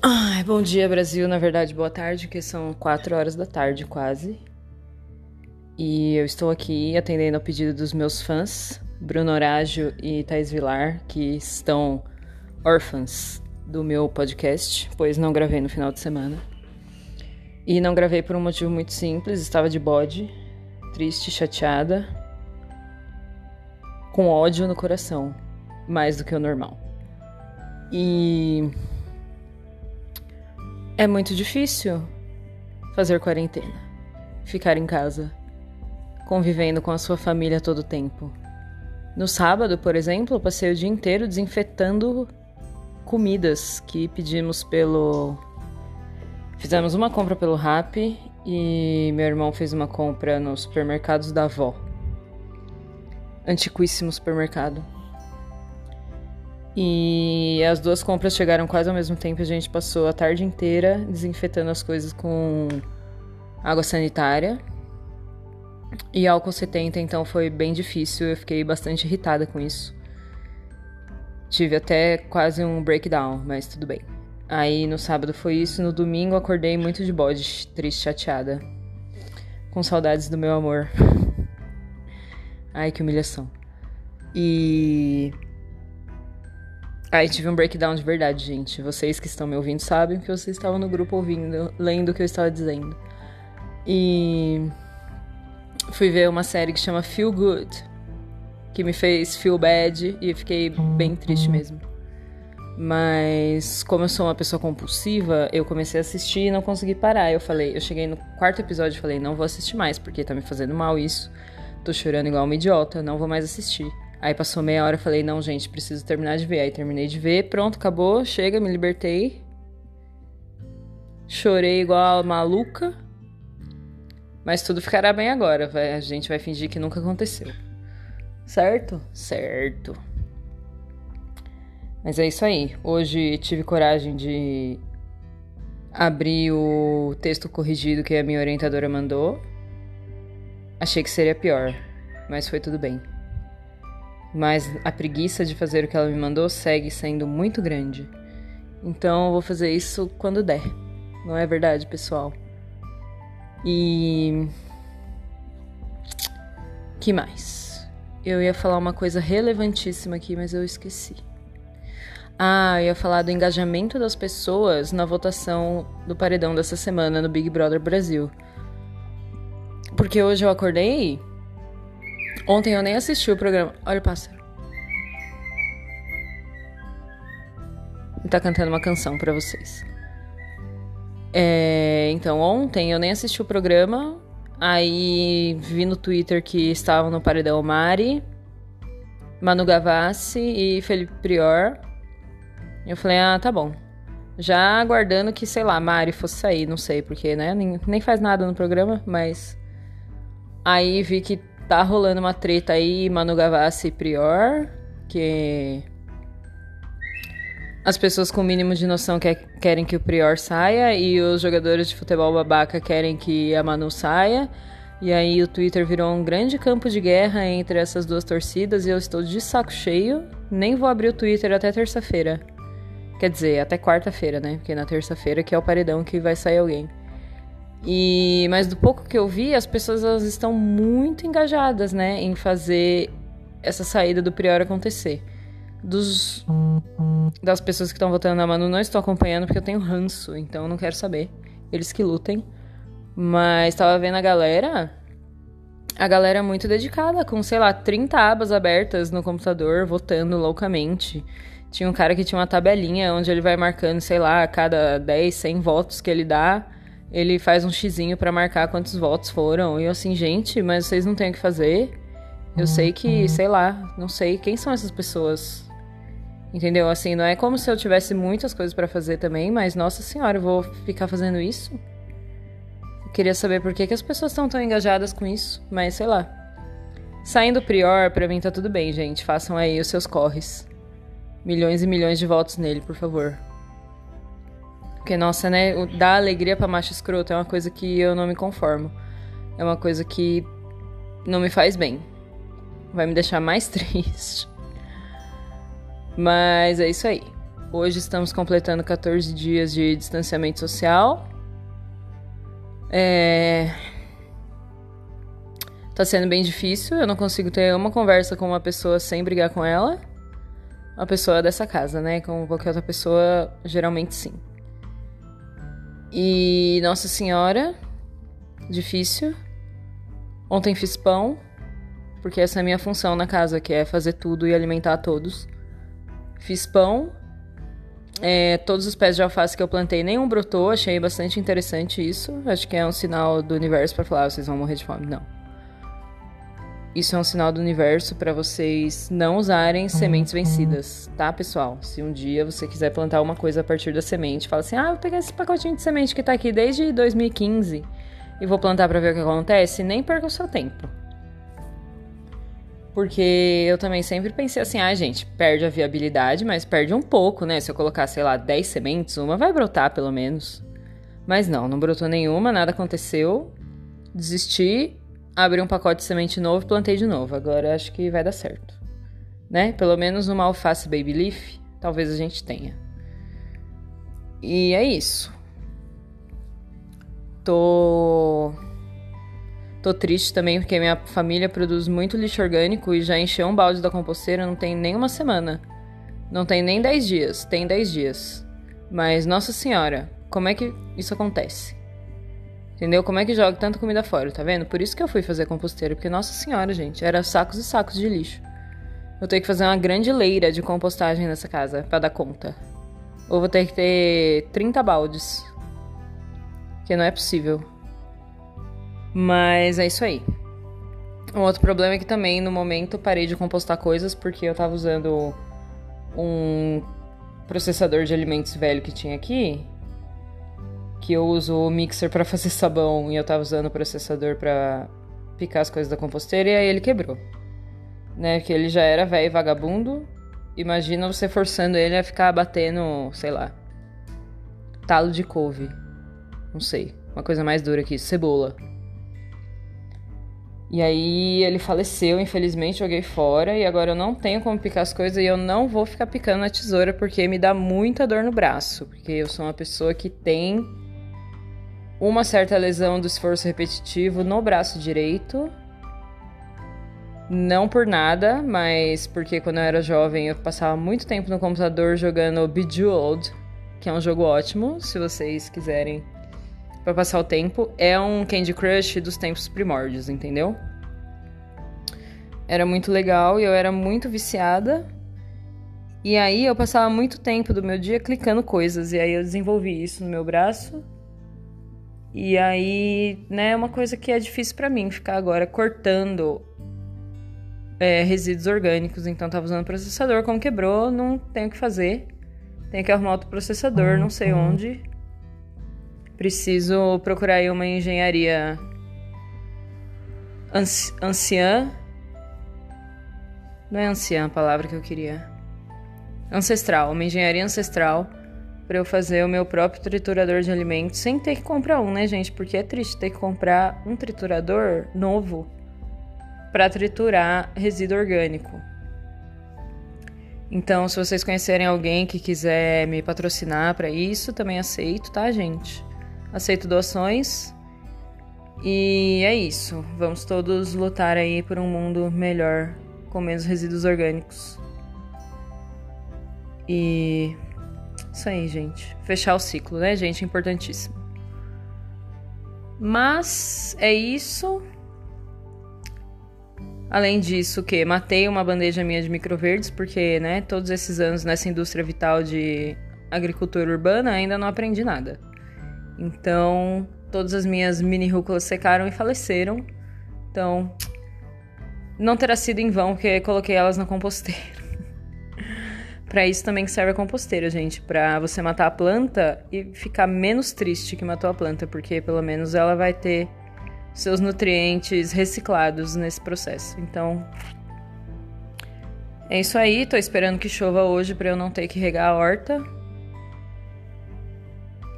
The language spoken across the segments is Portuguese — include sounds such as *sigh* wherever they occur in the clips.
Ai, bom dia, Brasil. Na verdade, boa tarde, que são quatro horas da tarde quase. E eu estou aqui atendendo ao pedido dos meus fãs, Bruno Horágio e Thais Vilar, que estão órfãs do meu podcast, pois não gravei no final de semana. E não gravei por um motivo muito simples, estava de bode, triste, chateada, com ódio no coração, mais do que o normal. E é muito difícil fazer quarentena, ficar em casa, convivendo com a sua família todo o tempo. No sábado, por exemplo, eu passei o dia inteiro desinfetando comidas que pedimos pelo. Fizemos uma compra pelo Rap e meu irmão fez uma compra nos supermercados da avó. Antiquíssimo supermercado. E as duas compras chegaram quase ao mesmo tempo. A gente passou a tarde inteira desinfetando as coisas com água sanitária e álcool 70, então foi bem difícil. Eu fiquei bastante irritada com isso. Tive até quase um breakdown, mas tudo bem. Aí no sábado foi isso, no domingo acordei muito de bode, triste, chateada. Com saudades do meu amor. *laughs* Ai, que humilhação. E Aí tive um breakdown de verdade, gente. Vocês que estão me ouvindo sabem que vocês estavam no grupo ouvindo, lendo o que eu estava dizendo. E fui ver uma série que chama Feel Good, que me fez feel bad e fiquei bem triste mesmo. Mas como eu sou uma pessoa compulsiva, eu comecei a assistir e não consegui parar. Eu falei, eu cheguei no quarto episódio e falei, não vou assistir mais, porque tá me fazendo mal isso. Tô chorando igual uma idiota, não vou mais assistir. Aí passou meia hora, eu falei, não, gente, preciso terminar de ver. Aí terminei de ver, pronto, acabou, chega, me libertei. Chorei igual a maluca. Mas tudo ficará bem agora. Vai, a gente vai fingir que nunca aconteceu. Certo? Certo. Mas é isso aí. Hoje tive coragem de abrir o texto corrigido que a minha orientadora mandou. Achei que seria pior, mas foi tudo bem mas a preguiça de fazer o que ela me mandou segue sendo muito grande. Então eu vou fazer isso quando der. Não é verdade, pessoal? E que mais? Eu ia falar uma coisa relevantíssima aqui, mas eu esqueci. Ah, eu ia falar do engajamento das pessoas na votação do paredão dessa semana no Big Brother Brasil. Porque hoje eu acordei Ontem eu nem assisti o programa. Olha o pássaro. Ele tá cantando uma canção para vocês. É, então, ontem eu nem assisti o programa. Aí vi no Twitter que estavam no Paredão Mari, Manu Gavassi e Felipe Prior. Eu falei, ah, tá bom. Já aguardando que, sei lá, Mari fosse sair, não sei porque, né? Nem, nem faz nada no programa, mas. Aí vi que tá rolando uma treta aí, Manu Gavassi e Prior, que as pessoas com o mínimo de noção quer, querem que o Prior saia e os jogadores de futebol babaca querem que a Manu saia. E aí o Twitter virou um grande campo de guerra entre essas duas torcidas e eu estou de saco cheio. Nem vou abrir o Twitter até terça-feira. Quer dizer, até quarta-feira, né? Porque na terça-feira que é o paredão que vai sair alguém. E mas do pouco que eu vi, as pessoas elas estão muito engajadas, né, em fazer essa saída do Prior acontecer. Dos das pessoas que estão votando na Manu não estou acompanhando porque eu tenho ranço, então eu não quero saber. Eles que lutem. Mas estava vendo a galera, a galera muito dedicada, com, sei lá, 30 abas abertas no computador, votando loucamente. Tinha um cara que tinha uma tabelinha onde ele vai marcando, sei lá, a cada 10, 100 votos que ele dá, ele faz um xizinho para marcar quantos votos foram. E eu assim, gente, mas vocês não têm o que fazer. Eu sei que, uhum. sei lá, não sei quem são essas pessoas. Entendeu? Assim, não é como se eu tivesse muitas coisas para fazer também, mas nossa senhora, eu vou ficar fazendo isso? Eu queria saber por que, que as pessoas estão tão engajadas com isso, mas sei lá. Saindo prior, pra mim tá tudo bem, gente. Façam aí os seus corres. Milhões e milhões de votos nele, por favor. Porque, nossa, né? Dar alegria pra macho escroto é uma coisa que eu não me conformo. É uma coisa que não me faz bem. Vai me deixar mais *laughs* triste. Mas é isso aí. Hoje estamos completando 14 dias de distanciamento social. É... Tá sendo bem difícil, eu não consigo ter uma conversa com uma pessoa sem brigar com ela. Uma pessoa dessa casa, né? Com qualquer outra pessoa, geralmente sim. E Nossa Senhora, difícil. Ontem fiz pão, porque essa é a minha função na casa, que é fazer tudo e alimentar todos. Fiz pão. É, todos os pés de alface que eu plantei, nenhum brotou. Achei bastante interessante isso. Acho que é um sinal do universo para falar, ah, vocês vão morrer de fome. Não. Isso é um sinal do universo para vocês não usarem sementes vencidas, tá, pessoal? Se um dia você quiser plantar uma coisa a partir da semente, fala assim: "Ah, vou pegar esse pacotinho de semente que tá aqui desde 2015 e vou plantar para ver o que acontece", nem perca o seu tempo. Porque eu também sempre pensei assim: "Ah, gente, perde a viabilidade, mas perde um pouco, né? Se eu colocar, sei lá, 10 sementes, uma vai brotar pelo menos". Mas não, não brotou nenhuma, nada aconteceu. Desisti abri um pacote de semente novo e plantei de novo. Agora acho que vai dar certo. Né? Pelo menos uma alface baby leaf, talvez a gente tenha. E é isso. Tô Tô triste também porque minha família produz muito lixo orgânico e já encheu um balde da composteira não tem nem uma semana. Não tem nem 10 dias, tem 10 dias. Mas, nossa senhora, como é que isso acontece? Entendeu? Como é que joga tanta comida fora, tá vendo? Por isso que eu fui fazer composteira, porque, nossa senhora, gente, era sacos e sacos de lixo. Vou ter que fazer uma grande leira de compostagem nessa casa para dar conta. Ou vou ter que ter 30 baldes. Que não é possível. Mas é isso aí. Um outro problema é que também, no momento, parei de compostar coisas porque eu tava usando um processador de alimentos velho que tinha aqui que eu uso o mixer para fazer sabão e eu tava usando o processador para picar as coisas da composteira e aí ele quebrou. Né? Que ele já era velho vagabundo. Imagina você forçando ele a ficar batendo, sei lá, talo de couve. Não sei, uma coisa mais dura que isso, cebola. E aí ele faleceu, infelizmente joguei fora e agora eu não tenho como picar as coisas e eu não vou ficar picando na tesoura porque me dá muita dor no braço, porque eu sou uma pessoa que tem uma certa lesão do esforço repetitivo no braço direito. Não por nada, mas porque quando eu era jovem eu passava muito tempo no computador jogando Bejeweled, que é um jogo ótimo, se vocês quiserem para passar o tempo. É um Candy Crush dos tempos primórdios, entendeu? Era muito legal e eu era muito viciada. E aí eu passava muito tempo do meu dia clicando coisas e aí eu desenvolvi isso no meu braço e aí, né, é uma coisa que é difícil para mim ficar agora cortando é, resíduos orgânicos. Então, tava usando processador, como quebrou, não tenho o que fazer. Tenho que arrumar outro processador, não sei onde. Preciso procurar aí uma engenharia anci anciã. Não é anciã a palavra que eu queria. Ancestral, uma engenharia ancestral para eu fazer o meu próprio triturador de alimentos sem ter que comprar um, né, gente? Porque é triste ter que comprar um triturador novo para triturar resíduo orgânico. Então, se vocês conhecerem alguém que quiser me patrocinar para isso, também aceito, tá, gente? Aceito doações. E é isso. Vamos todos lutar aí por um mundo melhor com menos resíduos orgânicos. E isso aí, gente. Fechar o ciclo, né, gente? Importantíssimo. Mas é isso. Além disso, que matei uma bandeja minha de microverdes, porque, né, todos esses anos nessa indústria vital de agricultura urbana ainda não aprendi nada. Então, todas as minhas mini rúculas secaram e faleceram. Então, não terá sido em vão que coloquei elas na composteira. Para isso também serve a composteira, gente, para você matar a planta e ficar menos triste que matou a planta, porque pelo menos ela vai ter seus nutrientes reciclados nesse processo. Então, é isso aí, tô esperando que chova hoje para eu não ter que regar a horta.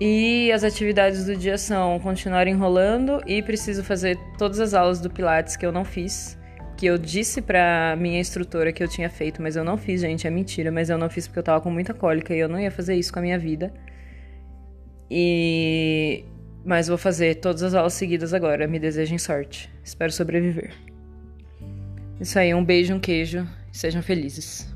E as atividades do dia são continuar enrolando e preciso fazer todas as aulas do Pilates que eu não fiz que eu disse pra minha instrutora que eu tinha feito, mas eu não fiz, gente, é mentira, mas eu não fiz porque eu tava com muita cólica e eu não ia fazer isso com a minha vida. E mas vou fazer todas as aulas seguidas agora. Me desejem sorte. Espero sobreviver. Isso aí, um beijo, um queijo. Sejam felizes.